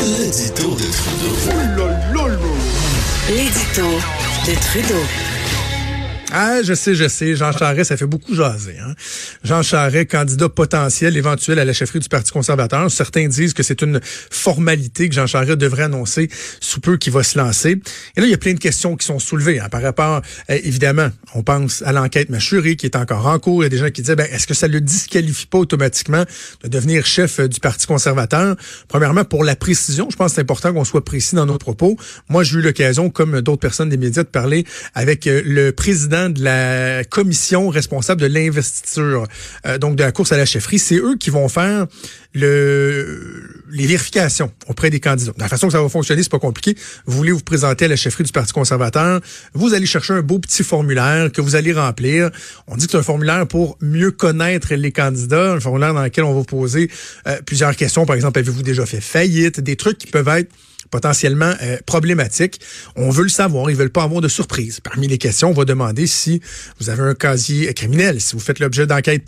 L'édito de Trudeau. L'édito de Trudeau. Ah, je sais, je sais. Jean Charest, ça fait beaucoup jaser. Hein? Jean Charest, candidat potentiel éventuel à la chefferie du Parti conservateur. Certains disent que c'est une formalité que Jean Charest devrait annoncer sous peu qu'il va se lancer. Et là, il y a plein de questions qui sont soulevées hein, par rapport, euh, évidemment, on pense à l'enquête Machuré qui est encore en cours. Il y a des gens qui disent, ben, est-ce que ça le disqualifie pas automatiquement de devenir chef euh, du Parti conservateur? Premièrement, pour la précision, je pense que c'est important qu'on soit précis dans nos propos. Moi, j'ai eu l'occasion, comme d'autres personnes des médias, de parler avec euh, le président de la commission responsable de l'investiture, euh, donc de la course à la chefferie. C'est eux qui vont faire le, les vérifications auprès des candidats. la façon que ça va fonctionner, c'est pas compliqué. Vous voulez vous présenter à la chefferie du Parti conservateur, vous allez chercher un beau petit formulaire que vous allez remplir. On dit que c'est un formulaire pour mieux connaître les candidats, un formulaire dans lequel on va poser euh, plusieurs questions. Par exemple, avez-vous déjà fait faillite? Des trucs qui peuvent être potentiellement euh, problématique. On veut le savoir, ils veulent pas avoir de surprise. Parmi les questions, on va demander si vous avez un casier criminel, si vous faites l'objet d'enquête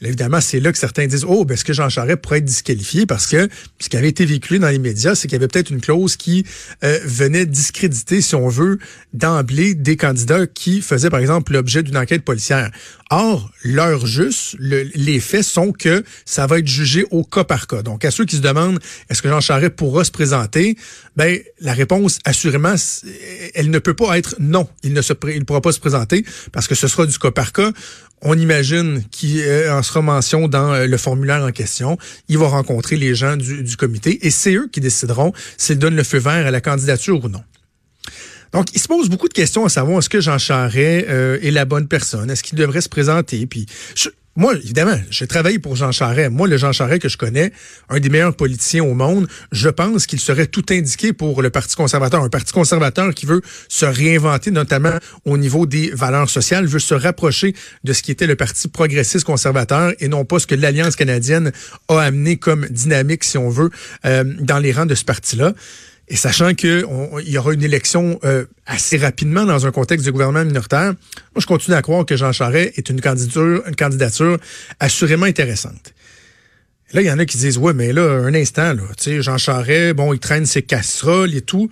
policière. évidemment, c'est là que certains disent Oh, ben, est-ce que Jean Charest pourrait être disqualifié? Parce que ce qui avait été véhiculé dans les médias, c'est qu'il y avait peut-être une clause qui euh, venait discréditer, si on veut, d'emblée des candidats qui faisaient, par exemple, l'objet d'une enquête policière. Or, l'heure juste, les faits sont que ça va être jugé au cas par cas. Donc, à ceux qui se demandent est-ce que Jean Charest pourra se présenter, ben la réponse, assurément, elle ne peut pas être non. Il ne se, il pourra pas se présenter parce que ce sera du cas par cas. On imagine qu'il en sera mention dans euh, le formulaire en question. Il va rencontrer les gens du, comité et c'est eux qui décideront s'ils donnent le feu vert à la candidature ou non. Donc, il se pose beaucoup de questions à savoir est-ce que Jean Charest euh, est la bonne personne, est-ce qu'il devrait se présenter? Puis, moi, évidemment, j'ai travaillé pour Jean Charest. Moi, le Jean Charest que je connais, un des meilleurs politiciens au monde, je pense qu'il serait tout indiqué pour le Parti conservateur. Un Parti conservateur qui veut se réinventer, notamment au niveau des valeurs sociales, veut se rapprocher de ce qui était le Parti progressiste conservateur et non pas ce que l'Alliance canadienne a amené comme dynamique, si on veut, euh, dans les rangs de ce parti-là. Et sachant qu'il y aura une élection euh, assez rapidement dans un contexte de gouvernement minoritaire, moi je continue à croire que Jean Charest est une candidature, une candidature assurément intéressante. là, il y en a qui disent Ouais, mais là, un instant, là, tu sais, Jean Charest, bon, il traîne ses casseroles et tout.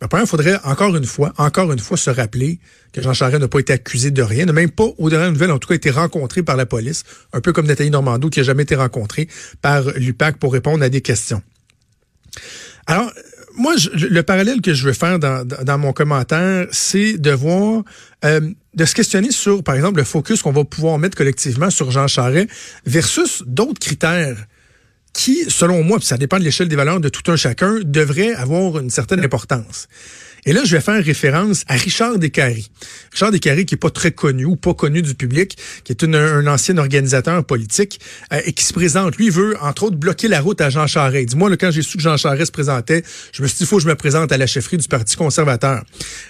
Mais il faudrait encore une fois, encore une fois, se rappeler que Jean Charest n'a pas été accusé de rien, n'a même pas, au dernier nouvelle, en tout cas, été rencontré par la police, un peu comme Nathalie Normando, qui n'a jamais été rencontré par l'UPAC pour répondre à des questions. Alors, moi, le parallèle que je veux faire dans, dans mon commentaire, c'est de voir, euh, de se questionner sur, par exemple, le focus qu'on va pouvoir mettre collectivement sur Jean Charest versus d'autres critères qui, selon moi, puis ça dépend de l'échelle des valeurs de tout un chacun, devraient avoir une certaine importance. Et là, je vais faire référence à Richard Descaries. Richard Descaries, qui est pas très connu ou pas connu du public, qui est un ancien organisateur politique euh, et qui se présente. Lui, veut, entre autres, bloquer la route à Jean Charest. Dis-moi, quand j'ai su que Jean Charest se présentait, je me suis dit, il faut que je me présente à la chefferie du Parti conservateur.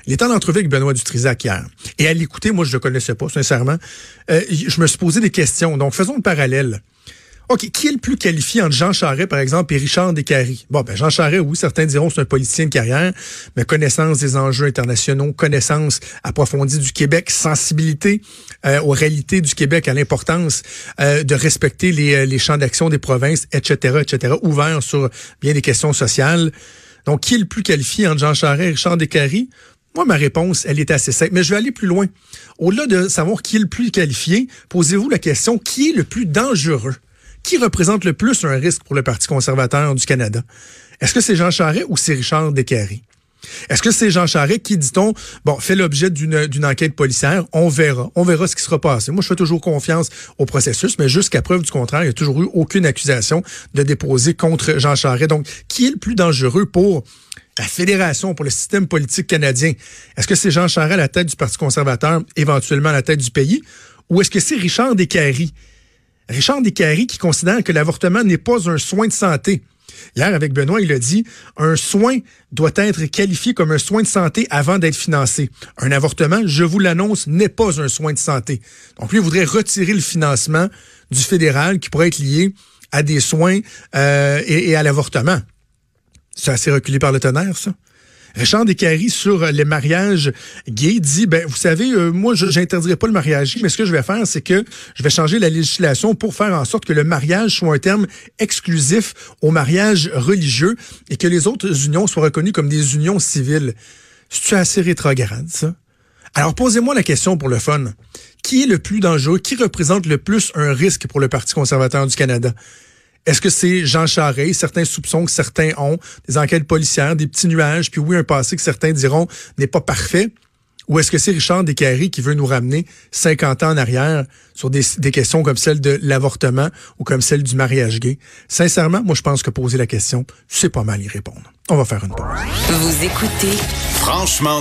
Il est avec Benoît Dutrisac hier. Et à l'écouter, moi, je le connaissais pas, sincèrement. Euh, je me suis posé des questions. Donc, faisons le parallèle. Qui est le plus qualifié entre Jean Charest, par exemple, et Richard Descaries? Bon, ben Jean Charest, oui, certains diront c'est un politicien de carrière, mais connaissance des enjeux internationaux, connaissance approfondie du Québec, sensibilité euh, aux réalités du Québec, à l'importance euh, de respecter les, euh, les champs d'action des provinces, etc., etc., ouvert sur bien des questions sociales. Donc, qui est le plus qualifié entre Jean Charest et Richard Descaries? Moi, ma réponse, elle est assez simple. Mais je vais aller plus loin. Au-delà de savoir qui est le plus qualifié, posez-vous la question, qui est le plus dangereux? Qui représente le plus un risque pour le Parti conservateur du Canada? Est-ce que c'est Jean Charest ou c'est Richard Descaries? Est-ce que c'est Jean Charest qui, dit-on, bon, fait l'objet d'une enquête policière? On verra. On verra ce qui sera passé. Moi, je fais toujours confiance au processus, mais jusqu'à preuve du contraire, il n'y a toujours eu aucune accusation de déposer contre Jean Charest. Donc, qui est le plus dangereux pour la fédération, pour le système politique canadien? Est-ce que c'est Jean Charest à la tête du Parti conservateur, éventuellement à la tête du pays? Ou est-ce que c'est Richard Descaries? Richard Descaries qui considère que l'avortement n'est pas un soin de santé. Hier, avec Benoît, il a dit un soin doit être qualifié comme un soin de santé avant d'être financé. Un avortement, je vous l'annonce, n'est pas un soin de santé. Donc lui, il voudrait retirer le financement du fédéral qui pourrait être lié à des soins euh, et, et à l'avortement. C'est assez reculé par le tonnerre, ça? Richard Descaries sur les mariages gays dit, ben vous savez, euh, moi je n'interdirai pas le mariage gay, mais ce que je vais faire, c'est que je vais changer la législation pour faire en sorte que le mariage soit un terme exclusif au mariage religieux et que les autres unions soient reconnues comme des unions civiles. C'est assez rétrograde, ça? Alors posez-moi la question pour le fun. Qui est le plus dangereux? Qui représente le plus un risque pour le Parti conservateur du Canada? Est-ce que c'est Jean Charest, certains soupçons que certains ont, des enquêtes policières, des petits nuages, puis oui, un passé que certains diront n'est pas parfait? Ou est-ce que c'est Richard Descaries qui veut nous ramener 50 ans en arrière sur des, des questions comme celle de l'avortement ou comme celle du mariage gay? Sincèrement, moi, je pense que poser la question, c'est pas mal y répondre. On va faire une pause. Vous écoutez Franchement